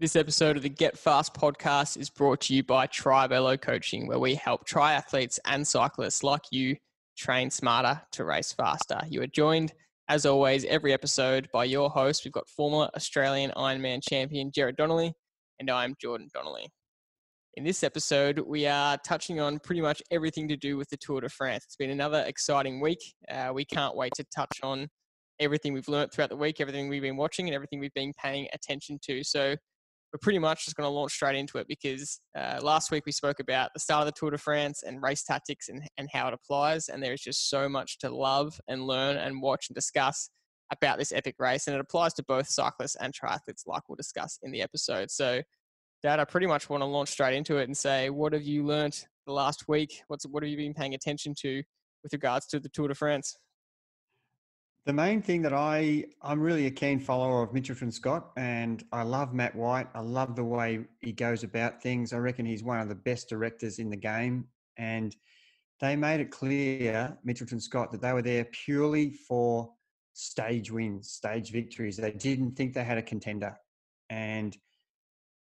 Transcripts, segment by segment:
This episode of the Get Fast podcast is brought to you by Trivelo Coaching, where we help triathletes and cyclists like you train smarter to race faster. You are joined, as always, every episode by your host. We've got former Australian Ironman champion Jared Donnelly, and I'm Jordan Donnelly. In this episode, we are touching on pretty much everything to do with the Tour de France. It's been another exciting week. Uh, we can't wait to touch on everything we've learned throughout the week, everything we've been watching, and everything we've been paying attention to. So, we're pretty much just going to launch straight into it because uh, last week we spoke about the start of the Tour de France and race tactics and, and how it applies. And there is just so much to love and learn and watch and discuss about this epic race. And it applies to both cyclists and triathletes, like we'll discuss in the episode. So, Dad, I pretty much want to launch straight into it and say, what have you learnt the last week? What's, what have you been paying attention to with regards to the Tour de France? The main thing that I I'm really a keen follower of Mitchelton Scott, and I love Matt White. I love the way he goes about things. I reckon he's one of the best directors in the game, and they made it clear, Mitchelton Scott, that they were there purely for stage wins, stage victories. They didn't think they had a contender, and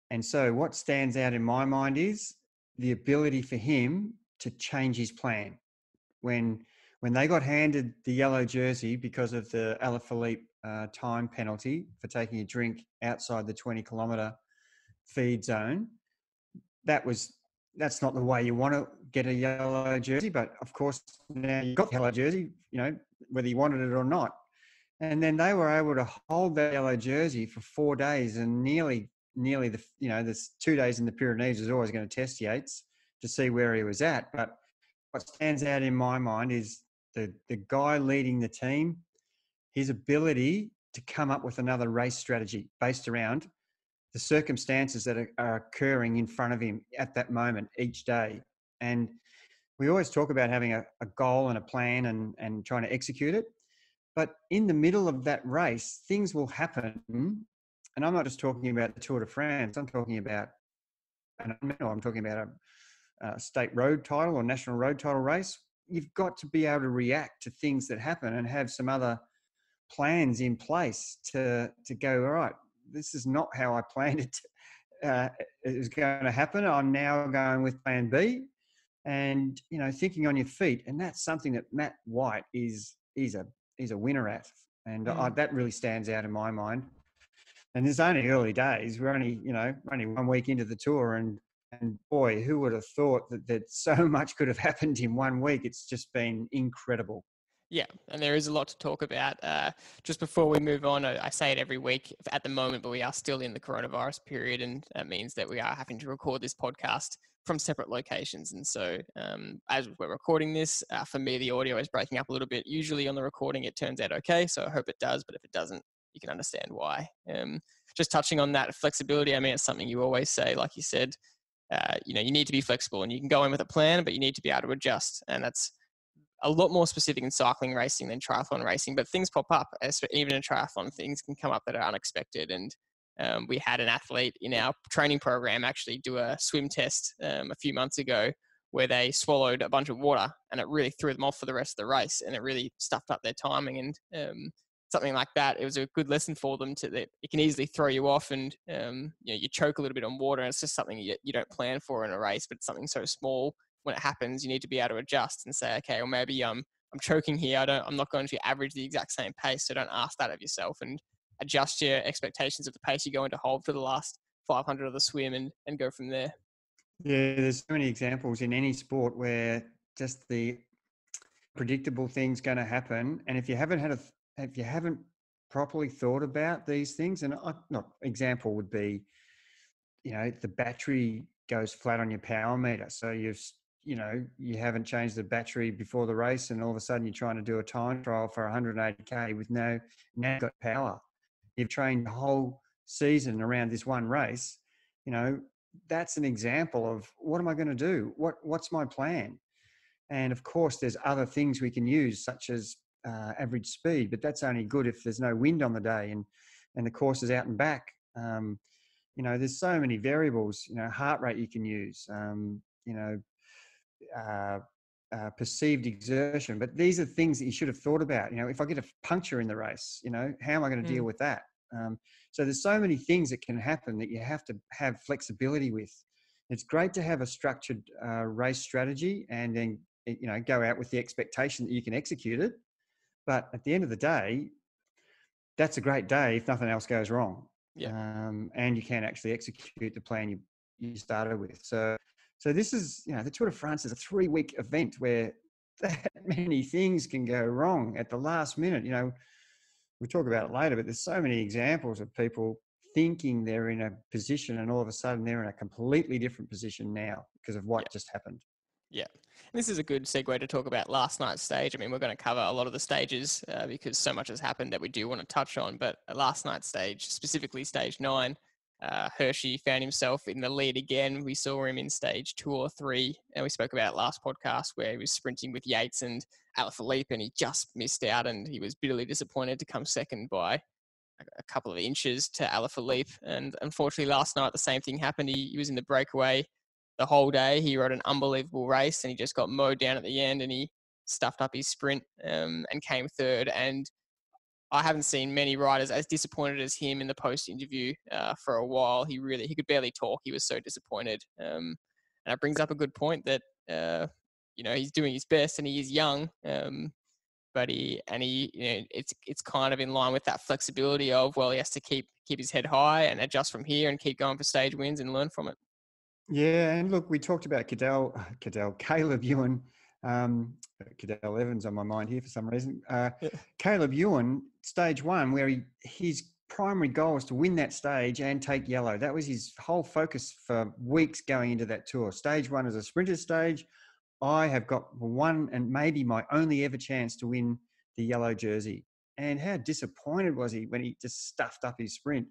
and so what stands out in my mind is the ability for him to change his plan when when they got handed the yellow jersey because of the Alaphilippe uh, time penalty for taking a drink outside the 20 kilometre feed zone, that was that's not the way you want to get a yellow jersey. But of course, now you've got the yellow jersey, you know, whether you wanted it or not. And then they were able to hold that yellow jersey for four days and nearly, nearly the, you know, this two days in the Pyrenees was always going to test Yates to see where he was at. But what stands out in my mind is the the guy leading the team, his ability to come up with another race strategy based around the circumstances that are, are occurring in front of him at that moment each day. And we always talk about having a, a goal and a plan and, and trying to execute it. But in the middle of that race, things will happen. And I'm not just talking about the Tour de France, I'm talking about, and I'm talking about a, a state road title or national road title race you've got to be able to react to things that happen and have some other plans in place to to go all right this is not how i planned it to, uh, it was going to happen. I'm now going with plan b. And you know thinking on your feet and that's something that matt white is is a is a winner at. And mm. I, that really stands out in my mind. And it's only early days. We're only you know only one week into the tour and and boy, who would have thought that, that so much could have happened in one week? It's just been incredible. Yeah, and there is a lot to talk about. Uh, just before we move on, I say it every week at the moment, but we are still in the coronavirus period, and that means that we are having to record this podcast from separate locations. And so, um, as we're recording this, uh, for me, the audio is breaking up a little bit. Usually on the recording, it turns out okay, so I hope it does, but if it doesn't, you can understand why. Um, just touching on that flexibility, I mean, it's something you always say, like you said, uh, you know you need to be flexible and you can go in with a plan but you need to be able to adjust and that's a lot more specific in cycling racing than triathlon racing but things pop up even in triathlon things can come up that are unexpected and um, we had an athlete in our training program actually do a swim test um, a few months ago where they swallowed a bunch of water and it really threw them off for the rest of the race and it really stuffed up their timing and um, something like that, it was a good lesson for them to that it can easily throw you off and um, you know you choke a little bit on water and it's just something you, you don't plan for in a race, but it's something so small when it happens, you need to be able to adjust and say, okay, well maybe um, I'm choking here. I don't, I'm not going to average the exact same pace. So don't ask that of yourself and adjust your expectations of the pace you're going to hold for the last 500 of the swim and, and go from there. Yeah, there's so many examples in any sport where just the predictable thing's going to happen. And if you haven't had a if you haven't properly thought about these things, and I, not example would be, you know, the battery goes flat on your power meter, so you've you know you haven't changed the battery before the race, and all of a sudden you're trying to do a time trial for 180k with no now got power. You've trained the whole season around this one race. You know, that's an example of what am I going to do? What what's my plan? And of course, there's other things we can use, such as uh, average speed, but that's only good if there's no wind on the day and and the course is out and back. Um, you know, there's so many variables. You know, heart rate you can use. Um, you know, uh, uh, perceived exertion. But these are things that you should have thought about. You know, if I get a puncture in the race, you know, how am I going to mm. deal with that? Um, so there's so many things that can happen that you have to have flexibility with. It's great to have a structured uh, race strategy and then you know go out with the expectation that you can execute it. But at the end of the day, that's a great day if nothing else goes wrong. Yeah. Um, and you can actually execute the plan you, you started with. So, so this is, you know, the Tour de France is a three week event where that many things can go wrong at the last minute. You know, we'll talk about it later, but there's so many examples of people thinking they're in a position and all of a sudden they're in a completely different position now because of what yeah. just happened. Yeah. And this is a good segue to talk about last night's stage. I mean, we're going to cover a lot of the stages uh, because so much has happened that we do want to touch on. But last night's stage, specifically stage nine, uh, Hirschi found himself in the lead again. We saw him in stage two or three, and we spoke about last podcast where he was sprinting with Yates and Alaphilippe, and he just missed out, and he was bitterly disappointed to come second by a couple of inches to Alaphilippe. And unfortunately, last night the same thing happened. He, he was in the breakaway the whole day. He rode an unbelievable race, and he just got mowed down at the end, and he stuffed up his sprint um, and came third. And I haven't seen many riders as disappointed as him in the post interview uh, for a while. He really he could barely talk. He was so disappointed. Um, and it brings up a good point that uh, you know he's doing his best and he is young. Um, but he and he you know it's it's kind of in line with that flexibility of well he has to keep keep his head high and adjust from here and keep going for stage wins and learn from it. Yeah, and look, we talked about Cadel, Cadel, Caleb Ewan um, Cadel Evans on my mind here for some reason. Uh, yeah. Caleb Ewan, stage one, where he, his primary goal was to win that stage and take yellow. That was his whole focus for weeks going into that tour. Stage one is a sprinter stage. I have got one and maybe my only ever chance to win the yellow jersey. And how disappointed was he when he just stuffed up his sprint?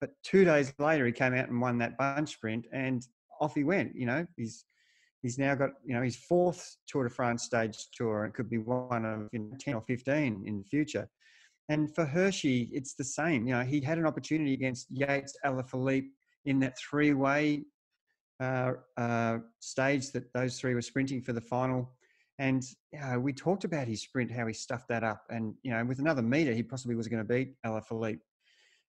But two days later, he came out and won that bunch sprint, and off he went. You know, he's he's now got you know his fourth Tour de France stage tour, and could be one of you know, ten or fifteen in the future. And for Hirschi, it's the same. You know, he had an opportunity against Yates, Alaphilippe in that three-way uh, uh, stage that those three were sprinting for the final. And know, we talked about his sprint, how he stuffed that up, and you know, with another meter, he possibly was going to beat Alaphilippe.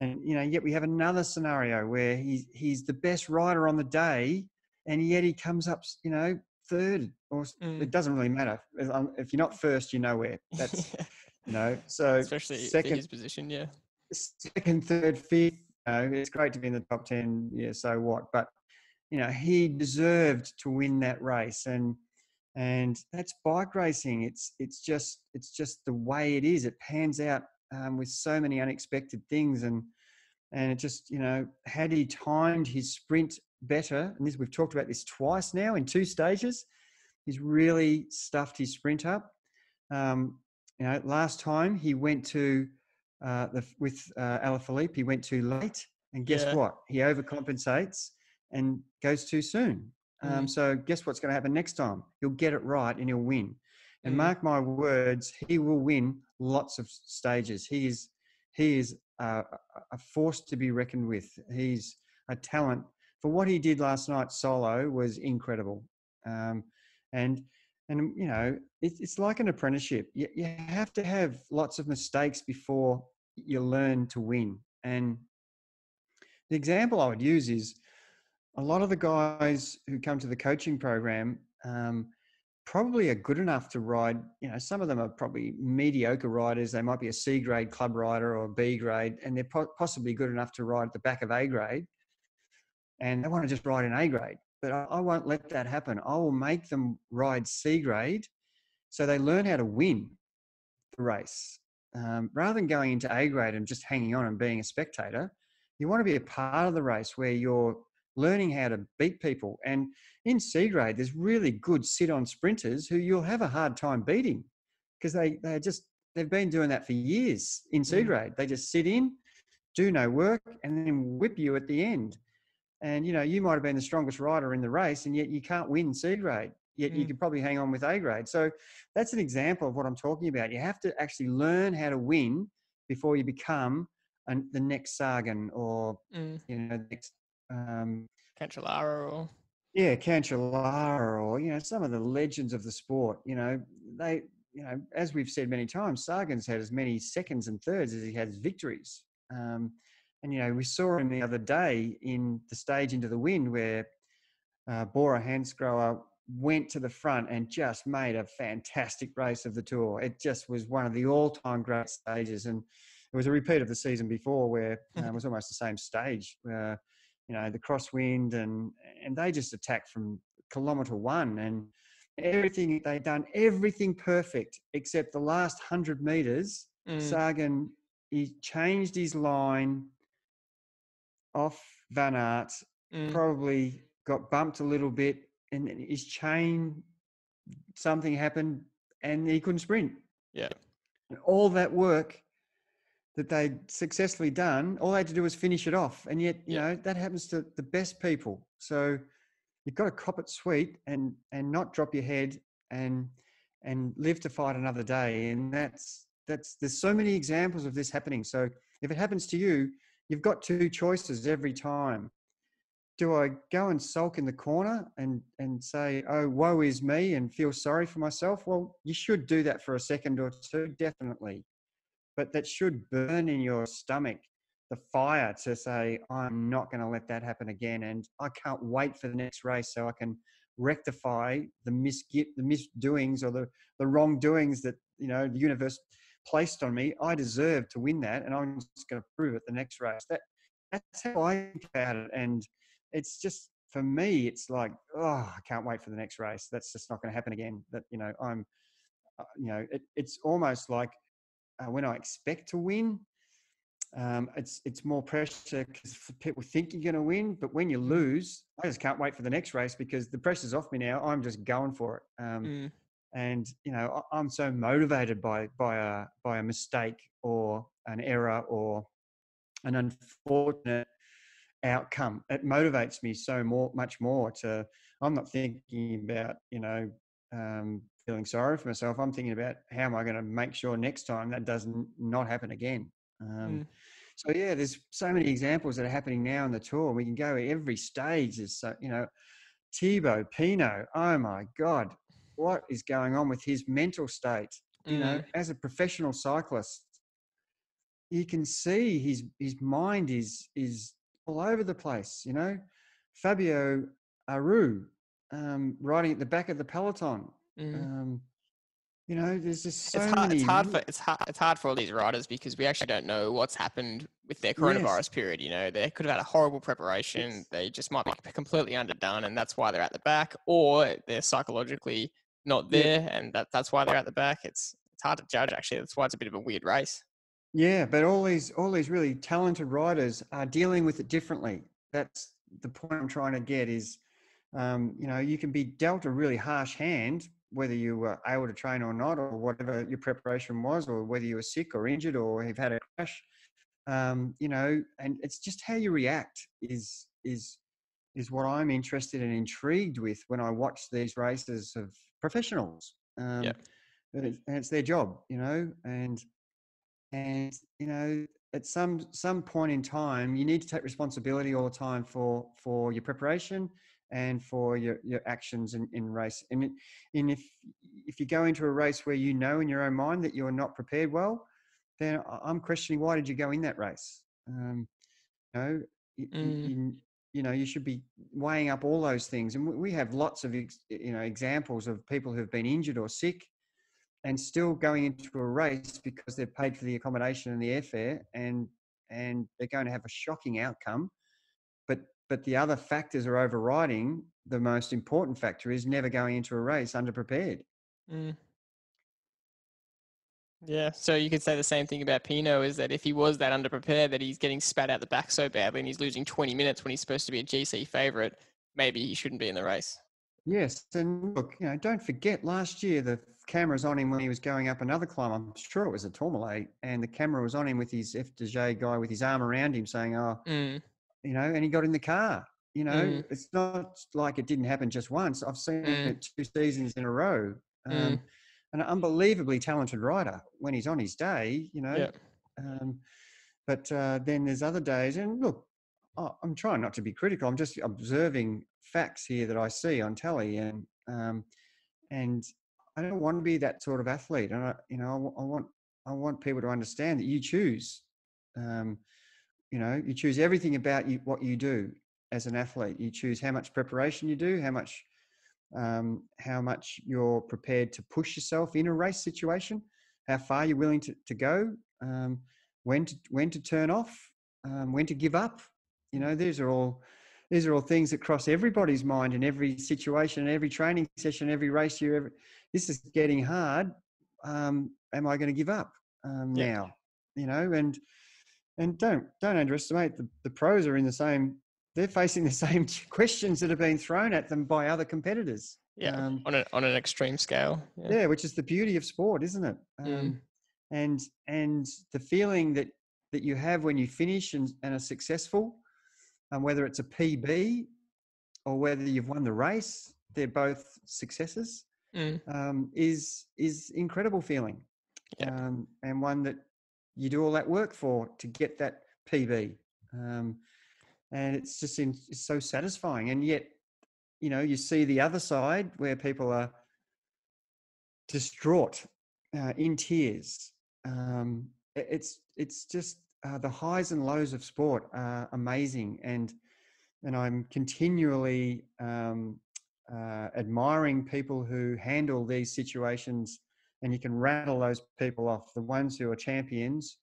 And you know, yet we have another scenario where he's he's the best rider on the day, and yet he comes up, you know, third. Or mm. it doesn't really matter um, if you're not first, you know where. That's you know, so especially second his position, yeah. Second, third, fifth. You know, it's great to be in the top ten. Yeah, so what? But you know, he deserved to win that race, and and that's bike racing. It's it's just it's just the way it is. It pans out um, with so many unexpected things, and and it just you know had he timed his sprint better, and this we've talked about this twice now in two stages. He's really stuffed his sprint up. Um, you know, last time he went to uh, the, with uh, Alaphilippe, he went too late, and guess yeah. what? He overcompensates and goes too soon. Um, mm. So guess what's going to happen next time? He'll get it right and he'll win. And mm. mark my words, he will win lots of stages. He is he is a, a force to be reckoned with. He's a talent for what he did last night solo was incredible. Um, and and you know it's, it's like an apprenticeship. You, you have to have lots of mistakes before you learn to win. And the example I would use is a lot of the guys who come to the coaching program um, probably are good enough to ride. You know, some of them are probably mediocre riders. They might be a C grade club rider or a B grade, and they're po- possibly good enough to ride at the back of A grade and they want to just ride in A grade. But I, I won't let that happen. I will make them ride C grade so they learn how to win the race. Um, rather than going into A grade and just hanging on and being a spectator, you want to be a part of the race where you're learning how to beat people. And in C grade, there's really good sit on sprinters who you'll have a hard time beating because they, they're just, they've been doing that for years in C mm. grade. They just sit in, do no work, and then whip you at the end. And you know, you might have been the strongest rider in the race, and yet you can't win C grade. Yet mm. you could probably hang on with A grade. So that's an example of what I'm talking about. You have to actually learn how to win before you become an, the next Sagan or mm. you know the next um, Cancellara or yeah Cancellara or you know some of the legends of the sport. You know they you know as we've said many times, Sagan's had as many seconds and thirds as he has victories. Um, and you know we saw him the other day in the stage into the wind where uh, Bora Hansgrohe went to the front and just made a fantastic race of the tour. It just was one of the all-time great stages, and it was a repeat of the season before where uh, it was almost the same stage. Uh, you know, the crosswind, and and they just attacked from kilometre one, and everything they'd done, everything perfect except the last hundred meters. Mm. Sagan he changed his line off Van Aert, mm. probably got bumped a little bit, and his chain, something happened, and he couldn't sprint. Yeah. And all that work that they'd successfully done, all they had to do was finish it off. And yet, you yeah. know, that happens to the best people. So you've got to cop it sweet and and not drop your head and and live to fight another day. And that's that's there's so many examples of this happening. So if it happens to you, you've got two choices every time. Do I go and sulk in the corner and, and say, oh, woe is me and feel sorry for myself? Well, you should do that for a second or two, definitely. But that should burn in your stomach the fire to say, I'm not going to let that happen again. And I can't wait for the next race so I can rectify the misgit, the misdoings or the, the wrongdoings that, you know, the universe placed on me. I deserve to win that, and I'm just going to prove it the next race. That that's how I think about it, and it's just for me, it's like, oh, I can't wait for the next race. That's just not going to happen again. That you know, I'm, uh, you know, it, it's almost like uh, when I expect to win. Um, it's it's more pressure because people think you're going to win, but when you lose, I just can't wait for the next race because the pressure's off me now. I'm just going for it. Um, mm and you know i'm so motivated by by a by a mistake or an error or an unfortunate outcome it motivates me so more much more to i'm not thinking about you know um, feeling sorry for myself i'm thinking about how am i going to make sure next time that doesn't not happen again um, mm. so yeah there's so many examples that are happening now in the tour we can go every stage is so you know Thibaut Pinot. oh my God, what is going on with his mental state. You mm. know, as a professional cyclist, you can see his his mind is is all over the place. You know, Fabio Aru um, riding at the back of the peloton. Mm. Um, you know, there's just so it's hard, many. It's hard for it's hard, it's hard for all these riders because we actually don't know what's happened with their coronavirus yes. period. You know, they could have had a horrible preparation. Yes. They just might be completely underdone, and that's why they're at the back, or they're psychologically not there, yeah. and that, that's why they're at the back. It's it's hard to judge actually. That's why it's a bit of a weird race. Yeah, but all these all these really talented riders are dealing with it differently. That's the point I'm trying to get. Is um, you know you can be dealt a really harsh hand whether you were able to train or not, or whatever your preparation was, or whether you were sick or injured or you've had a crash. Um, you know, and it's just how you react is is is what I'm interested and intrigued with when I watch these races of professionals. Um, yeah. and, it's, and it's their job, you know, and and you know at some some point in time you need to take responsibility all the time for for your preparation and for your, your actions in, in race and, and if if you go into a race where you know in your own mind that you're not prepared well then i'm questioning why did you go in that race? Um, you know mm. you know you should be weighing up all those things and we have lots of you know examples of people who've been injured or sick and still going into a race because they've paid for the accommodation and the airfare and and they're going to have a shocking outcome but the other factors are overriding the most important factor is never going into a race underprepared mm. Yeah, so you could say the same thing about Pinot is that if he was that underprepared, that he's getting spat out the back so badly and he's losing 20 minutes when he's supposed to be a GC favourite, maybe he shouldn't be in the race. Yes, and look, you know, don't forget last year the cameras on him when he was going up another climb. I'm sure it was a Tourmalet, and the camera was on him with his FDJ guy with his arm around him, saying, "Oh, mm. You know," and he got in the car. You know, mm. it's not like it didn't happen just once. I've seen mm. it two seasons in a row. Um, mm an unbelievably talented rider when he's on his day, you know. Um, but uh, then there's other days, and look, I'm trying not to be critical. I'm just observing facts here that I see on telly, and um, and I don't want to be that sort of athlete. And I, you know, I, I want I want people to understand that you choose. Um, You know, you choose everything about you, what you do as an athlete. You choose how much preparation you do, how much um, how much you're prepared to push yourself in a race situation, how far you're willing to, to go, um, when to when to turn off, um, when to give up. You know, these are all these are all things that cross everybody's mind in every situation, in every training session, every race you ever. This is getting hard. Um, am I going to give up um, yeah. now? You know, and and don't don't underestimate the, the pros are in the same. They're facing the same questions that have been thrown at them by other competitors. Yeah, um, on an on an extreme scale. Yeah. yeah. which is the beauty of sport, isn't it? Um, mm. And and the feeling that that you have when you finish and, and are successful and whether it's a PB or whether you've won the race, they're both successes. Mm. Um, is is incredible feeling, yeah. um, and one that you do all that work for to get that PB, um, and it's just in, it's so satisfying. And yet, you know, you see the other side where people are distraught, uh, in tears. Um, it's it's just uh, the highs and lows of sport are amazing, and and I'm continually um, uh, admiring people who handle these situations, and you can rattle those people off. The ones who are champions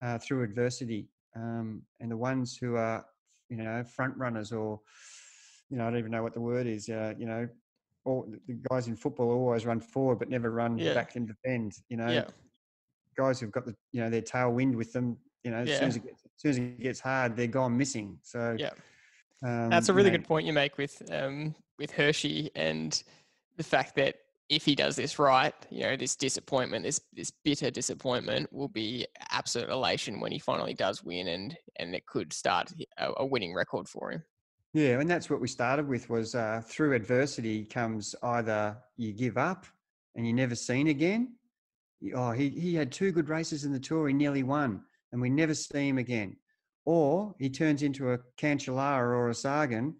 uh, through adversity, um, and the ones who are, you know, front runners, or you know, I don't even know what the word is. Uh, you know, all the guys in football always run forward but never run yeah. back and defend. You know, yeah. guys who've got the you know their tailwind with them you know, yeah. as, soon as, it gets, as soon as it gets hard, they're gone missing. So yeah, um, that's a really you know, good point you make with um, with Hirschi and the fact that if he does this right, you know, this disappointment, this this bitter disappointment, will be absolute elation when he finally does win, and and it could start a, a winning record for him. Yeah, and that's what we started with was uh, through adversity comes either you give up and you're never seen again. Oh, he, he had two good races in the tour, he nearly won and we never see him again. Or he turns into a Cancellara or a Sagan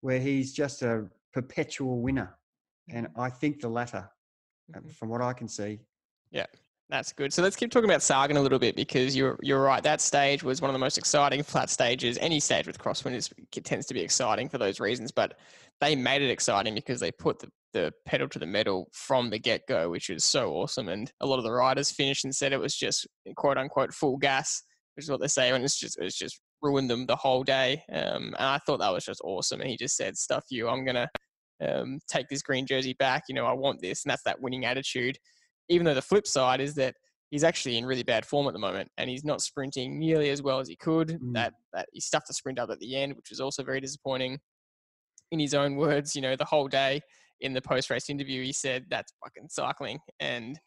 where he's just a perpetual winner. And mm-hmm. I think the latter, uh, mm-hmm. from what I can see. Yeah, that's good. So let's keep talking about Sagan a little bit because you're you're right. That stage was one of the most exciting flat stages. Any stage with crosswind is tends to be exciting for those reasons, but they made it exciting because they put the, the pedal to the metal from the get go, which is so awesome. And a lot of the riders finished and said it was just quote unquote full gas, which is what they say, and it's just it's just ruined them the whole day. Um, and I thought that was just awesome. And he just said, "Stuff you, I'm gonna um, take this green jersey back. You know, I want this," and that's that winning attitude. Even though the flip side is that he's actually in really bad form at the moment, and he's not sprinting nearly as well as he could. Mm. That that he stuffed the sprint up at the end, which was also very disappointing in his own words, you know, the whole day in the post race interview, he said, that's fucking cycling. And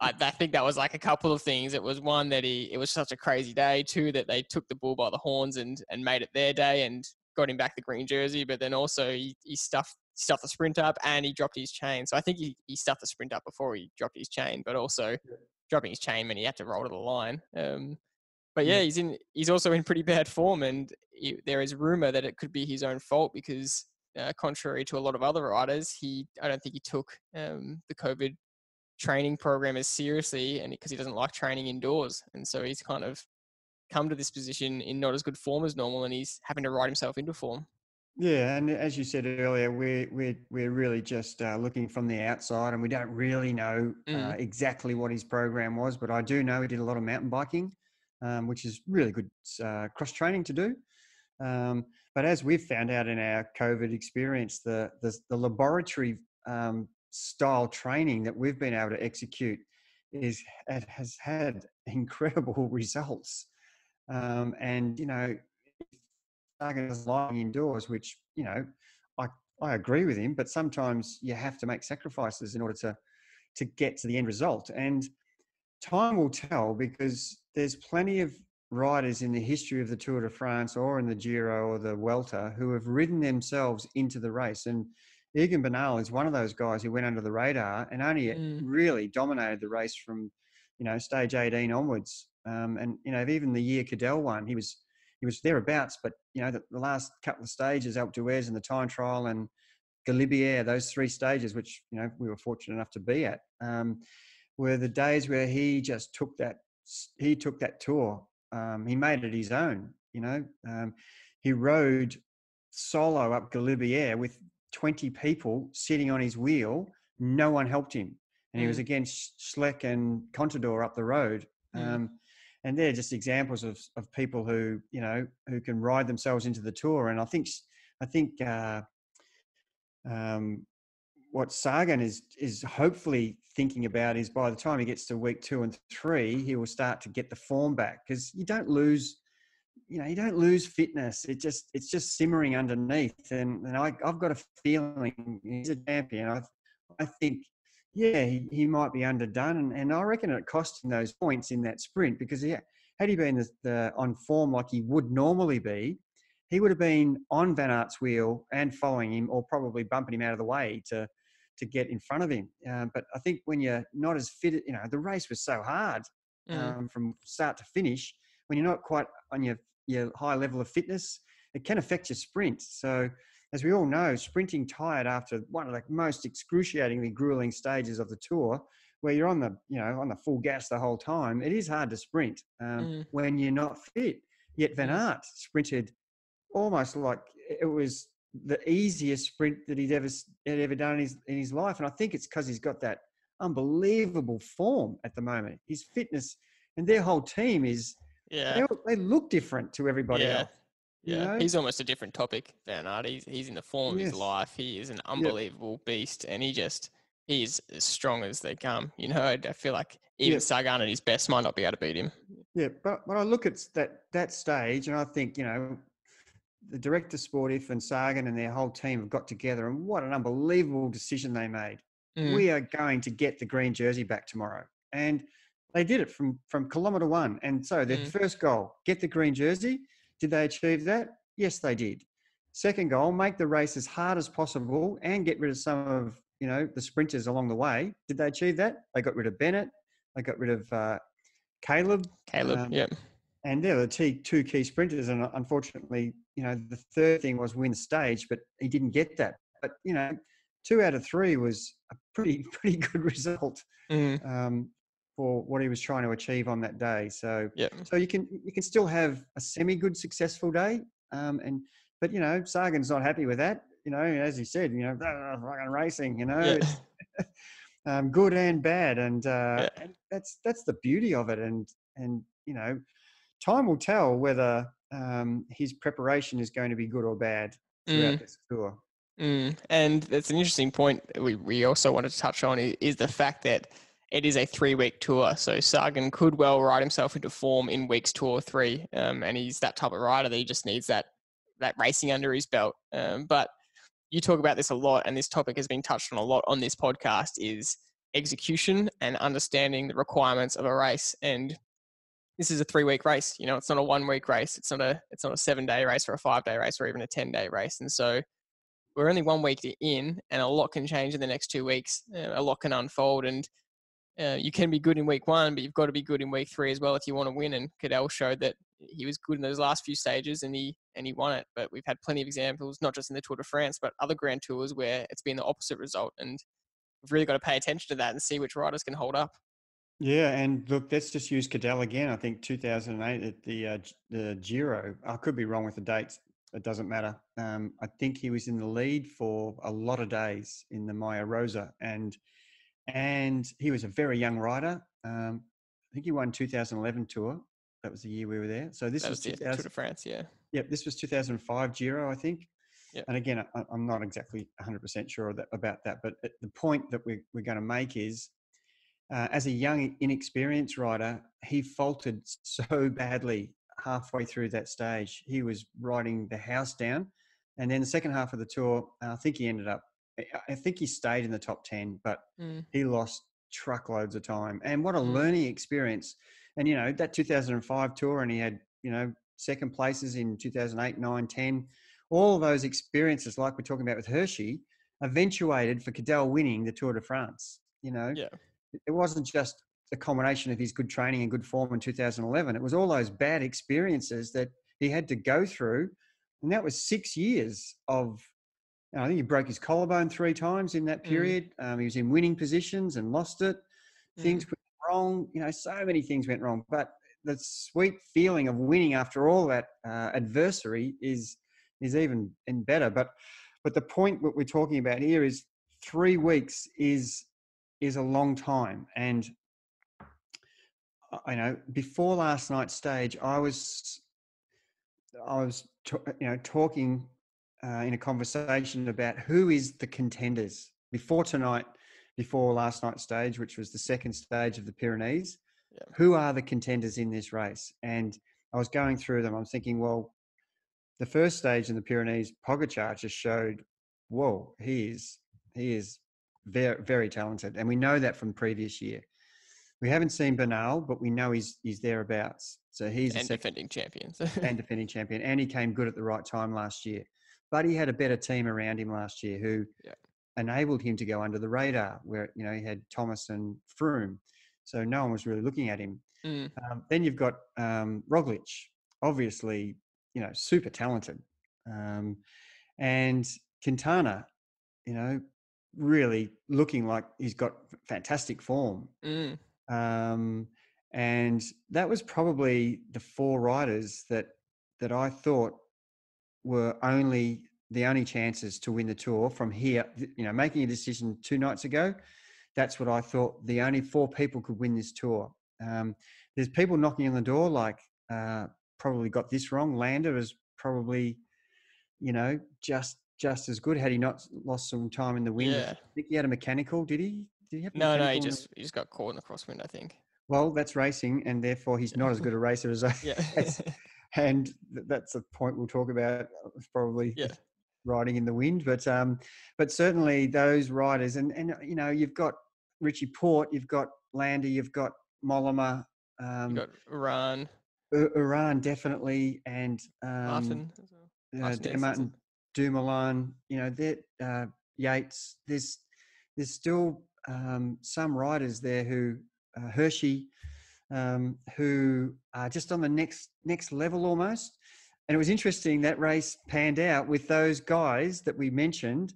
I, I, think that was like a couple of things. It was one that he, it was such a crazy day. Two, that they took the bull by the horns and, and made it their day and got him back the green jersey. But then also he, he stuffed, stuffed the sprint up and he dropped his chain. So I think he, he stuffed the sprint up before he dropped his chain, but also yeah. dropping his chain meant he had to roll to the line. Um, but yeah, he's in. He's also in pretty bad form, and he, there is rumor that it could be his own fault because, uh, contrary to a lot of other riders, he I don't think he took um, the COVID training program as seriously, and because he doesn't like training indoors, and so he's kind of come to this position in not as good form as normal, and he's having to ride himself into form. Yeah, and as you said earlier, we're we're we're really just uh, looking from the outside, and we don't really know uh, mm. exactly what his program was. But I do know he did a lot of mountain biking, um, which is really good uh, cross training to do. Um, but as we've found out in our COVID experience, the the, the laboratory um, style training that we've been able to execute is it has had incredible results. Um, and you know, is lying indoors, which you know, I I agree with him, but sometimes you have to make sacrifices in order to to get to the end result. And time will tell because there's plenty of riders in the history of the Tour de France or in the Giro or the Vuelta who have ridden themselves into the race. And Egan Bernal is one of those guys who went under the radar and only mm. really dominated the race from, you know, stage 18 onwards. Um, and, you know, even the year Cadel won, he was he was thereabouts, but, you know, the, the last couple of stages, Alpe d'Huez and the time trial and Galibier, those three stages, which, you know, we were fortunate enough to be at, um, were the days where he just took that he took that tour. Um, he made it his own, You know, um, he rode solo up Galibier with 20 people sitting on his wheel. No one helped him. And he was Mm. against Schleck and Contador up the road. Mm. And they're just examples of, of people who, you know, who can ride themselves into the tour. And I think, I think, uh, um, what Sagan is is hopefully thinking about is by the time he gets to week two and three, he will start to get the form back because you don't lose, you know, you don't lose fitness. It just it's just simmering underneath, and and I, I've got a feeling he's a champion. I I think. Yeah, he, he might be underdone, and, and I reckon it cost him those points in that sprint because he, had he been the, the, on form like he would normally be, he would have been on Van Aert's wheel and following him, or probably bumping him out of the way to to get in front of him. Um, but I think when you're not as fit, you know, the race was so hard Mm. um, from start to finish. When you're not quite on your your high level of fitness, it can affect your sprint. So, as we all know, sprinting tired after one of the most excruciatingly grueling stages of the tour, where you're on the you know on the full gas the whole time, it is hard to sprint um, Mm. when you're not fit. Yet Van Mm. Aert sprinted almost like it was the easiest sprint that he'd ever had ever done in his in his life, and I think it's because he's got that unbelievable form at the moment. His fitness and their whole team is Yeah. they, they look different to everybody yeah. else. You Yeah, know? he's almost a different topic, Van Aert. He's, he's in the form of his life. He is an unbelievable beast, and he just he's as strong as they come. You know, I, I feel like even Yeah. Sagan at his best might not be able to beat him. Yeah, but when I look at that that stage, and I think you know, the director Sportif and Sagan and their whole team have got together, and what an unbelievable decision they made. Mm. We are going to get the green jersey back tomorrow, and they did it from from kilometre one. And so their Mm. first goal, get the green jersey. Did they achieve that? Yes, they did. Second goal, make the race as hard as possible and get rid of some of you know the sprinters along the way. Did they achieve that? They got rid of Bennett. They got rid of uh, Caleb Caleb, um, yeah, and they're the t- two key sprinters. And uh, unfortunately, you know, the third thing was win the stage, but he didn't get that. But you know, two out of three was a pretty pretty good result mm, um, for what he was trying to achieve on that day. So yeah, so you can you can still have a semi good successful day, um, and but you know, Sagan's not happy with that. You know, as he said, you know, "Ah, fucking racing. You know, yeah. um, good and bad, and, uh, Yeah. and that's that's the beauty of it. And and you know, time will tell whether um, his preparation is going to be good or bad throughout Mm. this tour. Mm, and that's an interesting point we, we also wanted to touch on is the fact that it is a three week tour. So Sagan could well ride himself into form in weeks two or three. Um, and he's that type of rider that he just needs that that racing under his belt. Um, but you talk about this a lot, and this topic has been touched on a lot on this podcast is execution and understanding the requirements of a race. And this is a three week race. You know, it's not a one week race. It's not a it's not a seven day race or a five day race or even a ten day race. And so we're only one week in, and a lot can change in the next two weeks. Uh, a lot can unfold, and uh, you can be good in week one, but you've got to be good in week three as well if you want to win. And Cadel showed that he was good in those last few stages, and he and he won it. But we've had plenty of examples, not just in the Tour de France, but other Grand Tours where it's been the opposite result, and we've really got to pay attention to that and see which riders can hold up. Yeah, and look, let's just use Cadel again. I think 2008 at the uh, the Giro. I could be wrong with the dates. It doesn't matter. Um, I think he was in the lead for a lot of days in the Maglia Rosa, and and he was a very young rider. Um, I think he won 2011 Tour. That was the year we were there. So this That was was 2000, Tour de France, yeah. Yep, this was 2005 Giro, I think. Yep. And again, I, I'm not exactly 100% sure that, about that, but the point that we're, we're going to make is uh, as a young, inexperienced rider, he faltered so badly halfway through that stage. He was riding the house down. And then the second half of the tour, I think he ended up, I- think he stayed in the top 10, but Mm. he lost truckloads of time. And what a Mm. learning experience. And, you know, that 2005 tour, and he had, you know, second places in 2008, 9, 10. All those experiences, like we're talking about with Hirschi, eventuated for Cadel winning the Tour de France. You know, Yeah. it wasn't just the combination of his good training and good form in 2011. It was all those bad experiences that he had to go through. And that was six years of, I think he broke his collarbone three times in that Mm. period. Um, he was in winning positions and lost it. Mm. Things went wrong. You know, so many things went wrong. But the sweet feeling of winning after all that uh, adversary is is even and better. But but the point what we're talking about here is three weeks is is a long time, and I know before last night's stage, I was I was you know talking uh, in a conversation about who is the contenders before tonight, before last night's stage, which was the second stage of the Pyrenees. Yeah. Who are the contenders in this race? And I was going through them. I'm thinking, well, the first stage in the Pyrenees, Pogacar just showed, whoa, he is he is very very talented, and we know that from previous year. We haven't seen Bernal, but we know he's he's thereabouts. So he's and defending champion. and defending champion, and he came good at the right time last year. But he had a better team around him last year who yeah. enabled him to go under the radar. Where you know he had Thomas and Froome, so no one was really looking at him. Mm. Um, then you've got um, Roglic, obviously you know, super talented. Um, and Quintana, you know, really looking like he's got fantastic form. Mm. Um, and that was probably the four riders that that I thought were only the only chances to win the tour from here. You know, making a decision two nights ago, that's what I thought. The only four people could win this tour. Um, there's people knocking on the door like uh, probably got this wrong. Landa is probably, you know, just just as good had he not lost some time in the wind. Yeah. I think he had a mechanical. Did he? Did he have? No, no, he just he just got caught in the crosswind. I think. Well, that's racing, and therefore he's not as good a racer as I. Yeah. and that's a point we'll talk about. Uh, probably. Yeah. Riding in the wind, but um, but certainly those riders, and and you know you've got Richie Porte, you've got Landy, you've got Mollema, um, you got Uran. Uran definitely, and um, Martin, well. uh, Martin Dumoulin. You know, that uh, Yates. There's there's still um, some riders there who uh, Hirschi, um, who are just on the next next level almost. And it was interesting that race panned out with those guys that we mentioned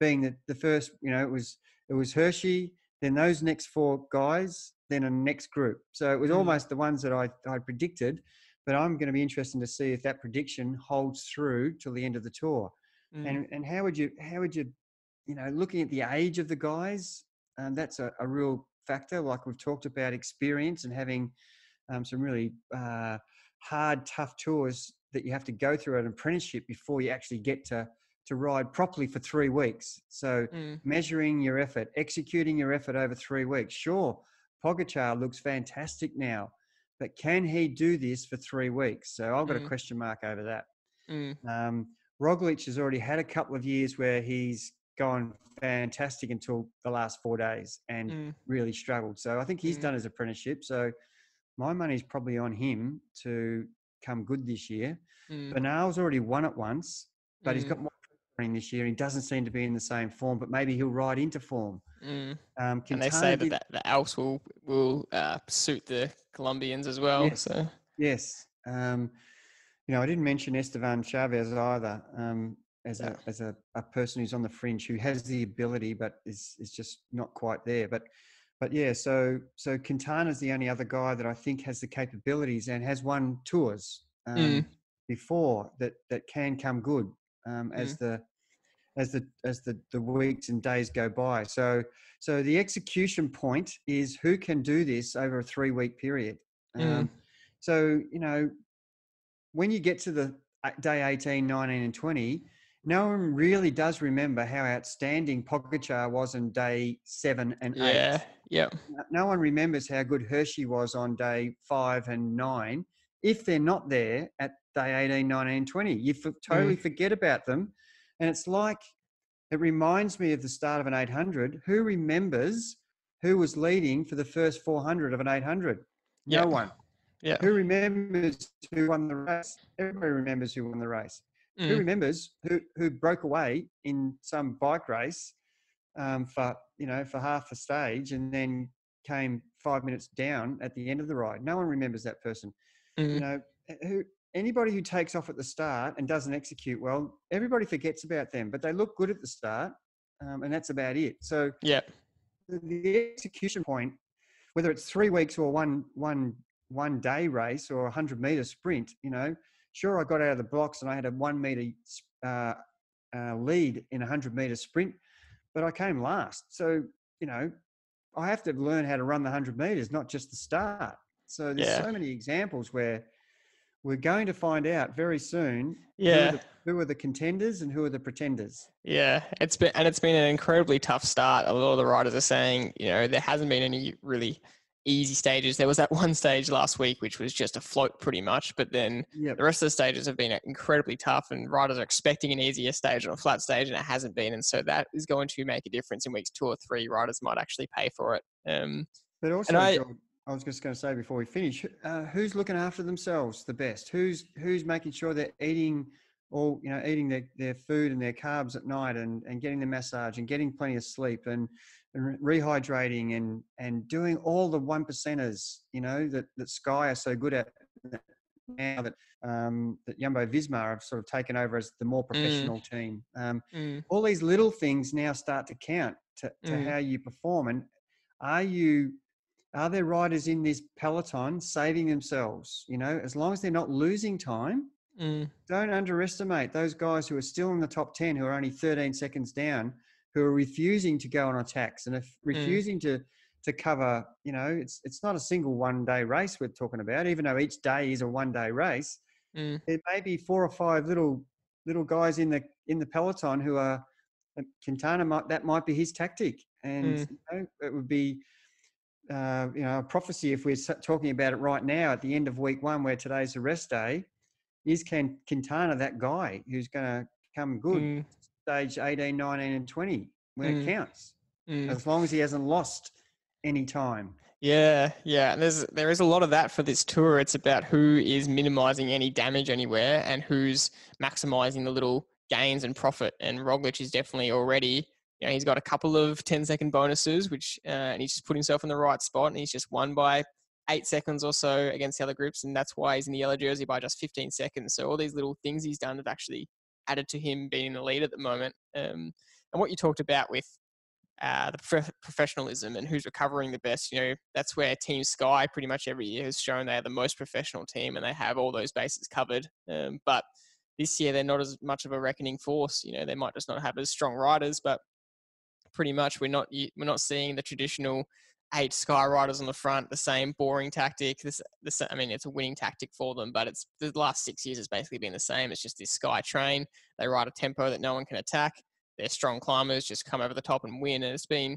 being the, the first. You know, it was it was Hirschi, then those next four guys, then a next group. So it was mm. almost the ones that I, I predicted, but I'm going to be interested to see if that prediction holds through till the end of the tour. Mm. And and how would you how would you you know looking at the age of the guys, um, that's a, a real factor. Like we've talked about experience and having um, some really uh, hard, tough tours that you have to go through an apprenticeship before you actually get to to ride properly for three weeks. So mm. measuring your effort, executing your effort over three weeks. Sure, Pogacar looks fantastic now, but can he do this for three weeks? So I've got mm. a question mark over that. Mm. Um, Roglic has already had a couple of years where he's gone fantastic until the last four days and mm. really struggled. So I think he's mm. done his apprenticeship. So my money's probably on him to come good this year. Mm. Bernal's already won it once, but he's got more more this year. He doesn't seem to be in the same form, but maybe he'll ride into form. Mm. Um, and they say that, that the Alps will will uh, suit the Colombians as well. Yes. So yes, um, you know, I didn't mention Esteban Chavez either um, as yeah. a as a, a, person who's on the fringe who has the ability, but is is just not quite there. But but yeah, so so Quintana's the only other guy that I think has the capabilities and has won tours um, mm. before that that can come good um, as mm. the as the as the, the weeks and days go by. So so the execution point is who can do this over a three week period. Mm. Um, so you know when you get to the uh, day 18, 19, and 20, no one really does remember how outstanding Pogacar was on day seven and eight. Yeah, yeah. No one remembers how good Hirschi was on day five and nine if they're not there at day 18, 19, 20. You f- totally mm. forget about them and it's like, it reminds me of the start of an 800. Who remembers who was leading for the first 400 of an 800? No one. Yeah. Who remembers who won the race? Everybody remembers who won the race. Mm. Who remembers who, who broke away in some bike race um, for, you know, for half a stage and then came five minutes down at the end of the ride? No one remembers that person. Mm. You know, who, anybody who takes off at the start and doesn't execute well, everybody forgets about them, but they look good at the start, um, and that's about it. So yeah, the, the, execution point, whether it's three weeks or one one one day race or a hundred meter sprint, you know, sure I got out of the blocks and I had a one meter uh, uh, lead in a hundred meter sprint, but I came last. So you know, I have to learn how to run the hundred meters, not just the start. So there's Yeah. so many examples where we're going to find out very soon who, are Yeah. the, who are the contenders and who are the pretenders. Yeah, it's been and it's been an incredibly tough start. A lot of the riders are saying, you know, there hasn't been any really easy stages. There was that one stage last week which was just a float pretty much, but then Yep. the rest of the stages have been incredibly tough and riders are expecting an easier stage on a flat stage and it hasn't been and so that is going to make a difference in weeks 2 or 3 riders might actually pay for it. Um But also, I- I was just going to say before we finish, uh, who's looking after themselves the best? Who's who's making sure they're eating all you know, eating their, their food and their carbs at night, and, and getting the massage and getting plenty of sleep and, and re- rehydrating and and doing all the one percenters, you know, that that Sky are so good at now that um, that Jumbo Visma have sort of taken over as the more professional team. Um, mm, all these little things now start to count to, to Mm. how you perform. And are you, are there riders in this peloton saving themselves? You know, as long as they're not losing time, mm, don't underestimate those guys who are still in the top 10 who are only 13 seconds down, who are refusing to go on attacks and if refusing to to cover, you know, it's it's not a single one day race we're talking about, even though each day is a one day race mm, there may be four or five little little guys in the in the peloton who are uh, Quintana might that might be his tactic, and Mm. you know, it would be uh, you know a prophecy if we're talking about it right now at the end of week one, where today's the rest day. Is Can, Quintana that guy who's going to come good mm, stage 18, 19, and 20 when Mm. it counts, mm. as long as he hasn't lost any time. Yeah, yeah. And there's there is a lot of that for this tour. It's about who is minimizing any damage anywhere and who's maximizing the little gains and profit. And Roglic is definitely already, you know, he's got a couple of 10 second bonuses, which uh, and he's just put himself in the right spot. And he's just won by eight seconds or so against the other groups, and that's why he's in the yellow jersey by just 15 seconds. So all these little things he's done have actually added to him being the lead at the moment. Um, and what you talked about with uh, the prof- professionalism and who's recovering the best. You know, that's where Team Sky pretty much every year has shown they are the most professional team and they have all those bases covered. Um, but this year they're not as much of a reckoning force. You know, they might just not have as strong riders, but pretty much we're not we're not seeing the traditional eight Sky riders on the front, the same boring tactic. This, this I mean, it's a winning tactic for them, but it's the last six years has basically been the same. It's just this Sky train. They ride a tempo that no one can attack their strong climbers just come over the top and win. And it's been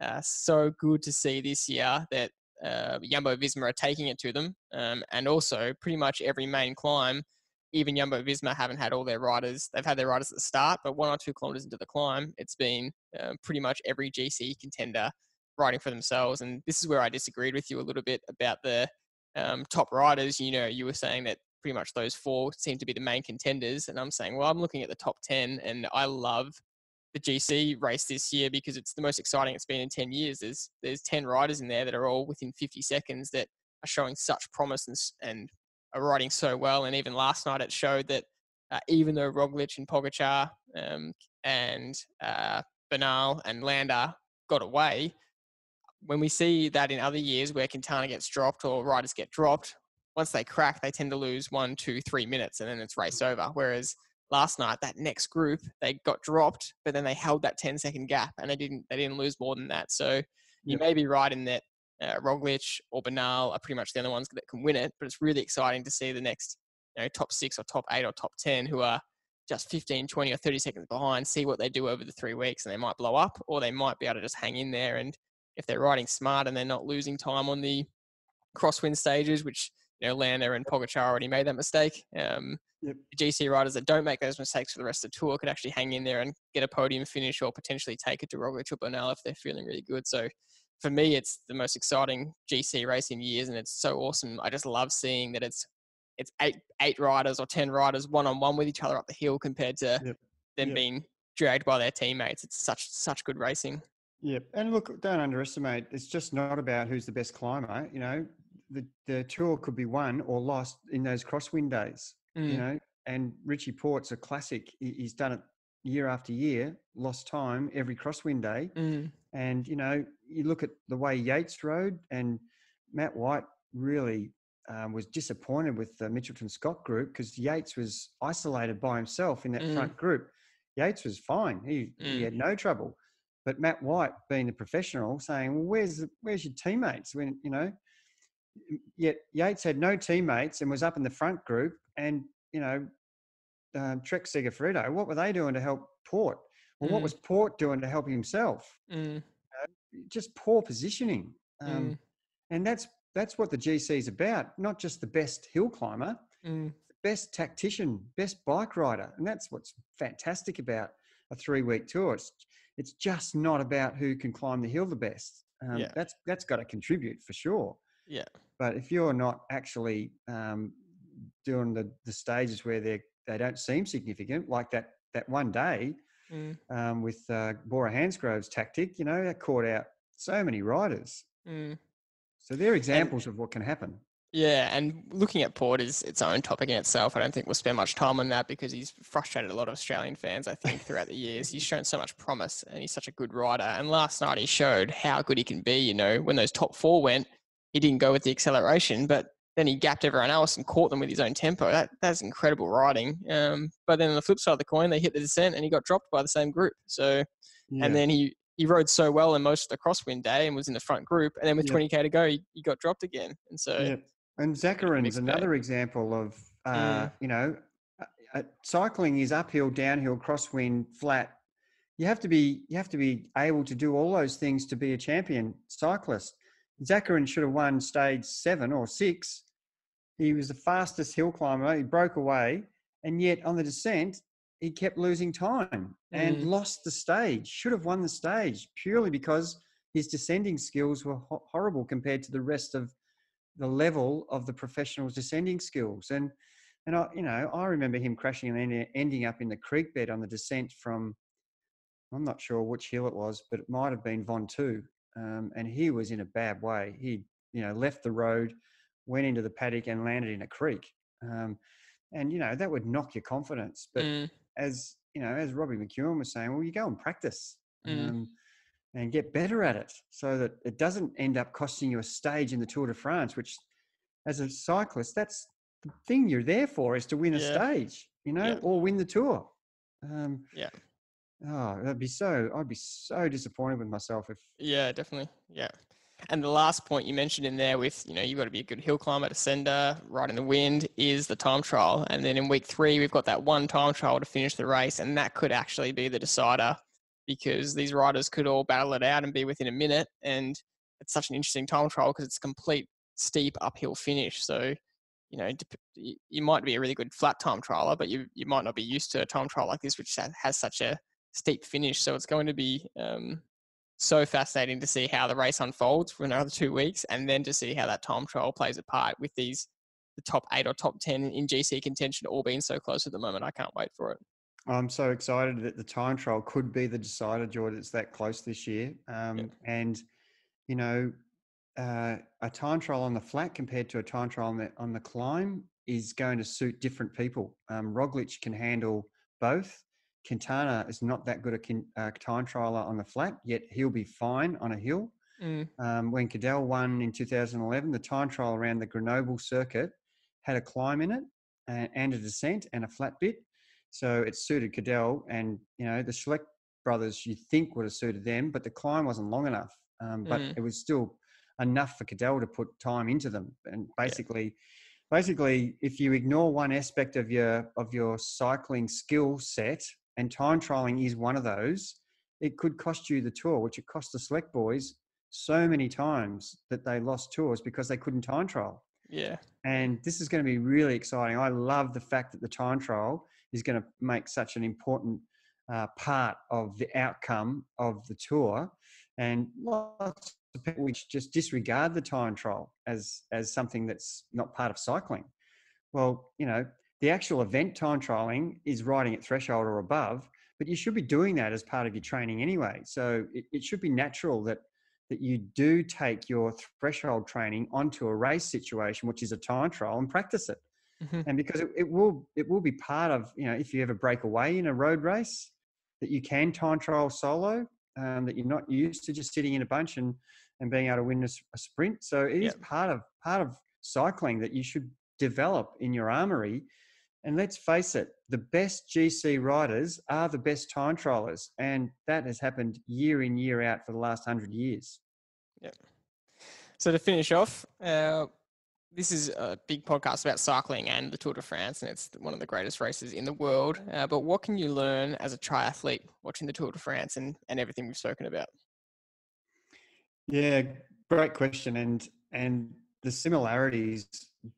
uh, so good to see this year that uh, Jumbo Visma are taking it to them. Um, and also, pretty much every main climb, even Jumbo Visma haven't had all their riders. They've had their riders at the start, but one or two kilometers into the climb, it's been uh, pretty much every GC contender riding for themselves. And this is where I disagreed with you a little bit about the um, top riders. You know, you were saying that pretty much those four seem to be the main contenders. And I'm saying, well, I'm looking at the top 10, and I love the GC race this year because it's the most exciting it's been in 10 years. There's there's 10 riders in there that are all within 50 seconds that are showing such promise and, and are riding so well. And even last night it showed that uh, even though Roglic and Pogacar um, and uh, Bernal and Landa got away, when we see that in other years where Quintana gets dropped or riders get dropped, once they crack, they tend to lose one, two, three minutes and then it's race over. Whereas last night, that next group, they got dropped, but then they held that 10 second gap and they didn't they didn't lose more than that. So you Yep. may be right in that uh, Roglic or Bernal are pretty much the only ones that can win it, but it's really exciting to see the next you know, top six or top eight or top 10 who are just 15, 20 or 30 seconds behind, see what they do over the three weeks and they might blow up or they might be able to just hang in there. And if they're riding smart and they're not losing time on the crosswind stages, which, you know, Landa and Pogacar already made that mistake. Um, Yep. GC riders that don't make those mistakes for the rest of the tour could actually hang in there and get a podium finish or potentially take it to Roglic or Bernal if they're feeling really good. So for me, it's the most exciting GC race in years, and it's so awesome. I just love seeing that it's it's eight eight riders or ten riders one on one with each other up the hill compared to Yep. them Yep. being dragged by their teammates. It's such such good racing. Yep. And look, don't underestimate. It's just not about who's the best climber. You know, the the tour could be won or lost in those crosswind days. You Mm, know, and Richie Porte's a classic. He's done it year after year, lost time every crosswind day. mm, And you know, you look at the way Yates rode, and Matt White really um, was disappointed with the Mitchelton Scott group because Yates was isolated by himself in that Mm. front group. Yates was fine; he he Mm. had no trouble. But Matt White, being the professional, saying, "Well, where's where's your teammates?" When you know, yet Yates had no teammates and was up in the front group, and you know, um, Trek Segafredo, what were they doing to help Porte? Well, what Mm. was Porte doing to help himself? Mm, Just poor positioning. Um, mm, and that's that's what the GC is about. Not just the best hill climber, mm, best tactician, best bike rider, and that's what's fantastic about a three-week tour. It's, it's just not about who can climb the hill the best. Um, Yeah. That's that's got to contribute for sure. Yeah. But if you're not actually um, doing the the stages where they they don't seem significant, like that that one day mm, um, with uh, Bora Hansgrohe's tactic, you know, that caught out so many riders. mm. So they're examples of what can happen. Yeah, and looking at Porte is its own topic in itself. I don't think we'll spend much time on that because he's frustrated a lot of Australian fans, I think, throughout the years. He's shown so much promise and he's such a good rider. And last night he showed how good he can be. You know, when those top four went, he didn't go with the acceleration, but then he gapped everyone else and caught them with his own tempo. That that's incredible riding. Um, but then on the flip side of the coin, they hit the descent and he got dropped by the same group. So Yeah. and then he he rode so well in most of the crosswind day and was in the front group. And then with Yeah. 20k to go, he, he got dropped again. And so Yeah. And Zakarin's another example of, uh, Mm. you know, uh, uh, cycling is uphill, downhill, crosswind, flat. You have to be you have to be able to do all those things to be a champion cyclist. Zacharin should have won stage seven or six. He was the fastest hill climber. He broke away, and yet on the descent, he kept losing time and Mm. lost the stage. Should have won the stage purely because his descending skills were ho- horrible compared to the rest of the level of the professionals' descending skills. And and I, you know, I remember him crashing and ending- up in the creek bed on the descent from. I'm not sure which hill it was, but it might have been Ventoux. Um, and he was in a bad way. He, you know, left the road, went into the paddock, and landed in a creek. Um, and you know that would knock your confidence. But mm, as you know, as Robbie McEwen was saying, well, you go and practice Mm. um, and get better at it, so that it doesn't end up costing you a stage in the Tour de France. Which, as a cyclist, that's the thing you're there for is to win a Yeah. stage, you know, Yeah. or win the Tour. Um, Yeah. Oh, that'd be so. I'd be so disappointed with myself if. yeah, definitely. Yeah. And the last point you mentioned in there with, you know, you've got to be a good hill climber, descender, right in the wind is the time trial. And then in week three, we've got that one time trial to finish the race. And that could actually be the decider because these riders could all battle it out and be within a minute. And it's such an interesting time trial because it's a complete steep uphill finish. So, you know, you might be a really good flat time trialer, but you, you might not be used to a time trial like this, which has such a steep finish. So it's going to be um, so fascinating to see how the race unfolds for another two weeks, and then to see how that time trial plays a part with these the top eight or top ten in GC contention all being so close at the moment. I can't wait for it. I'm so excited that the time trial could be the decider, Jordan. It's that close this year. Um, And, you know, uh, a time trial on the flat compared to a time trial on the, on the climb is going to suit different people. Um, Roglic can handle both. Quintana is not that good a kin- uh, time trialer on the flat, yet he'll be fine on a hill. Mm, Um, when Cadel won in 2011, the time trial around the Grenoble circuit had a climb in it and, and a descent and a flat bit. So it suited Cadel and, you know, the Schleck brothers you think would have suited them, but the climb wasn't long enough. Um, but Mm. it was still enough for Cadel to put time into them. And basically, basically, if you ignore one aspect of your of your cycling skill set, and time trialing is one of those, it could cost you the tour, which it cost the Schleck boys so many times that they lost tours because they couldn't time trial. yeah, And this is going to be really exciting. I love the fact that the time trial is going to make such an important uh, part of the outcome of the tour. And lots of people just disregard the time trial as as something that's not part of cycling. Well, you know, the actual event time trialing is riding at threshold or above, but you should be doing that as part of your training anyway. So it, it should be natural that that you do take your threshold training onto a race situation, which is a time trial, and practice it. Mhm. And because it, it will it will be part of you know if you ever break away in a road race, that you can time trial solo, um, that you're not used to just sitting in a bunch and and being able to win a sprint. So it is part of part of cycling that you should develop in your armory. And let's face it, the best GC riders are the best time trialers. And that has happened year in, year out for the last hundred years. Yeah. So to finish off, uh, this is a big podcast about cycling and the Tour de France, and it's one of the greatest races in the world. Uh, but what can you learn as a triathlete watching the Tour de France and, and everything we've spoken about? Yeah, great question. And and the similarities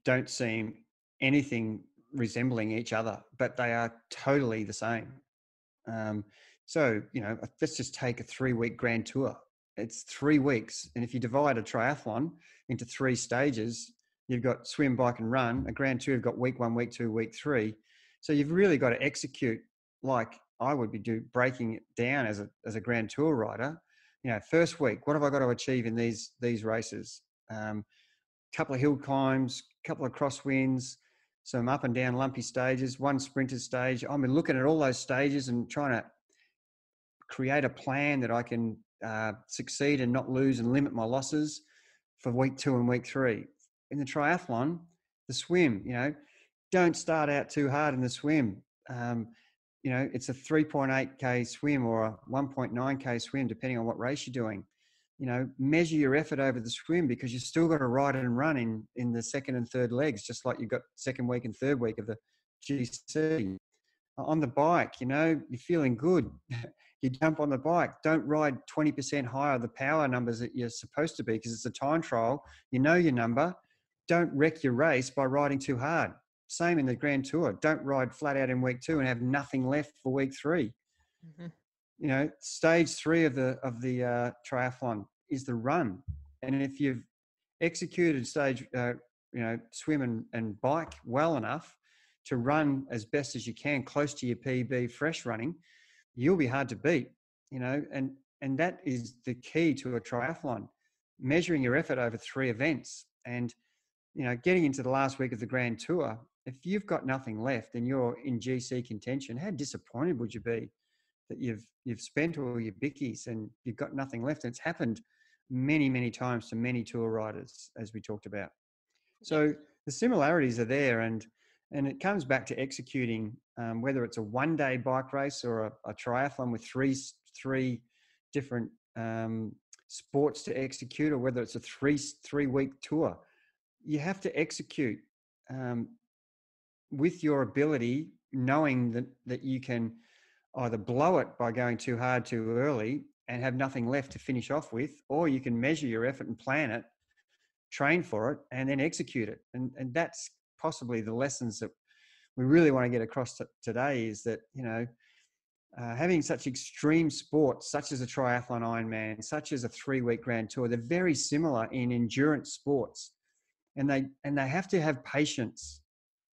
don't seem anything resembling each other, but they are totally the same. Um, so you know, let's just take a three-week Grand Tour. It's three weeks, and if you divide a triathlon into three stages, you've got swim, bike, and run. A Grand Tour, you've got week one, week two, week three. So you've really got to execute like I would be do breaking it down as a as a Grand Tour rider. You know, first week, what have I got to achieve in these these races? Um, couple of hill climbs, a couple of crosswinds, some up and down lumpy stages, one sprinter stage. I'm looking at all those stages and trying to create a plan that I can uh, succeed and not lose and limit my losses for week two and week three in the triathlon, the swim, you know, don't start out too hard in the swim. Um, you know, it's a 3.8k swim or a 1.9k swim, depending on what race you're doing. You know, measure your effort over the swim because you've still got to ride and run in in the second and third legs, just like you've got second week and third week of the GC. On the bike, you know, you're feeling good. you jump on the bike. Don't ride 20% higher the power numbers that you're supposed to be because it's a time trial. You know your number don't wreck your race by riding too hard. Same in the Grand Tour. Don't ride flat out in week two and have nothing left for week 3 mm-hmm. You know, stage three of the of the uh, triathlon is the run, and if you've executed stage, uh, you know, swim and, and bike well enough to run as best as you can, close to your PB, fresh running, you'll be hard to beat. You know, and and that is the key to a triathlon, measuring your effort over three events and you know, getting into the last week of the Grand Tour, if you've got nothing left and you're in GC contention, how disappointed would you be that you've you've spent all your bickies and you've got nothing left? And it's happened many, many times to many tour riders, as we talked about. So the similarities are there, and and it comes back to executing um, whether it's a one day bike race or a, a, triathlon with three three different um, sports to execute, or whether it's a three three week tour you have to execute um, with your ability, knowing that, that you can either blow it by going too hard too early and have nothing left to finish off with, or you can measure your effort and plan it, train for it, and then execute it. And, and that's possibly the lessons that we really want to get across to today is that, you know, uh, having such extreme sports, such as a triathlon Ironman, such as a three week Grand Tour, they're very similar in endurance sports and they and they have to have patience.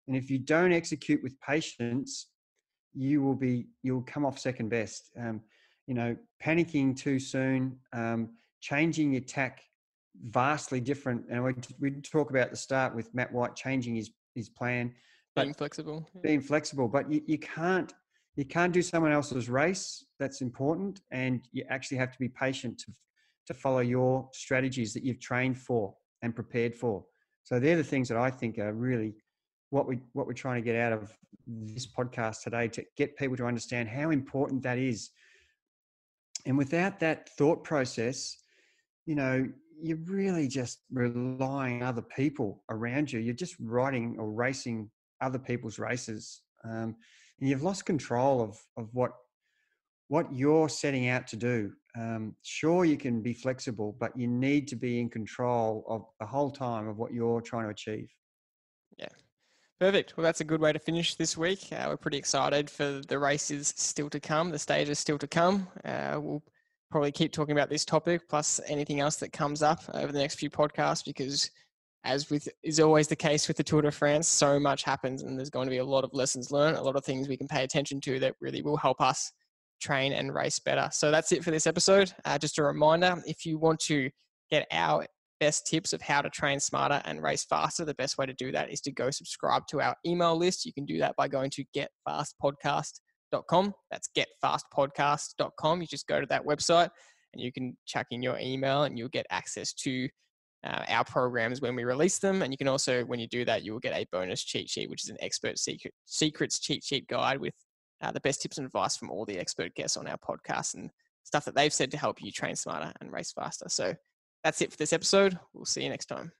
And if you don't execute with patience you will be you'll come off second best. Um, you know panicking too soon um, changing your tack vastly different. And we, we talk about the start with matt white changing his his plan being flexible. being flexible. But you, you can't you can't do someone else's race. That's important. And you actually have to be patient to, to follow your strategies that you've trained for and prepared for so they're the things that I think are really what we what we're trying to get out of this podcast today to get people to understand how important that is. And without that thought process, you know, you're really just relying on other people around you. You're just riding or racing other people's races, um, and you've lost control of of what what you're setting out to do. Um, sure, you can be flexible, but you need to be in control of the whole time of what you're trying to achieve. Yeah. Perfect. Well, that's a good way to finish this week. Uh, we're pretty excited for the races still to come, the stages still to come. Uh, we'll probably keep talking about this topic plus anything else that comes up over the next few podcasts because as with is always the case with the Tour de France, so much happens and there's going to be a lot of lessons learned, a lot of things we can pay attention to that really will help us train and race better. So that's it for this episode. Uh, just a reminder if you want to get our best tips of how to train smarter and race faster, the best way to do that is to go subscribe to our email list. You can do that by going to getfastpodcast.com. That's getfastpodcast.com. You just go to that website and you can check in your email and you'll get access to uh, our programs when we release them. And you can also, when you do that, you will get a bonus cheat sheet, which is an expert secret, secrets cheat sheet guide with uh, the best tips and advice from all the expert guests on our podcast and stuff that they've said to help you train smarter and race faster. So that's it for this episode. We'll see you next time.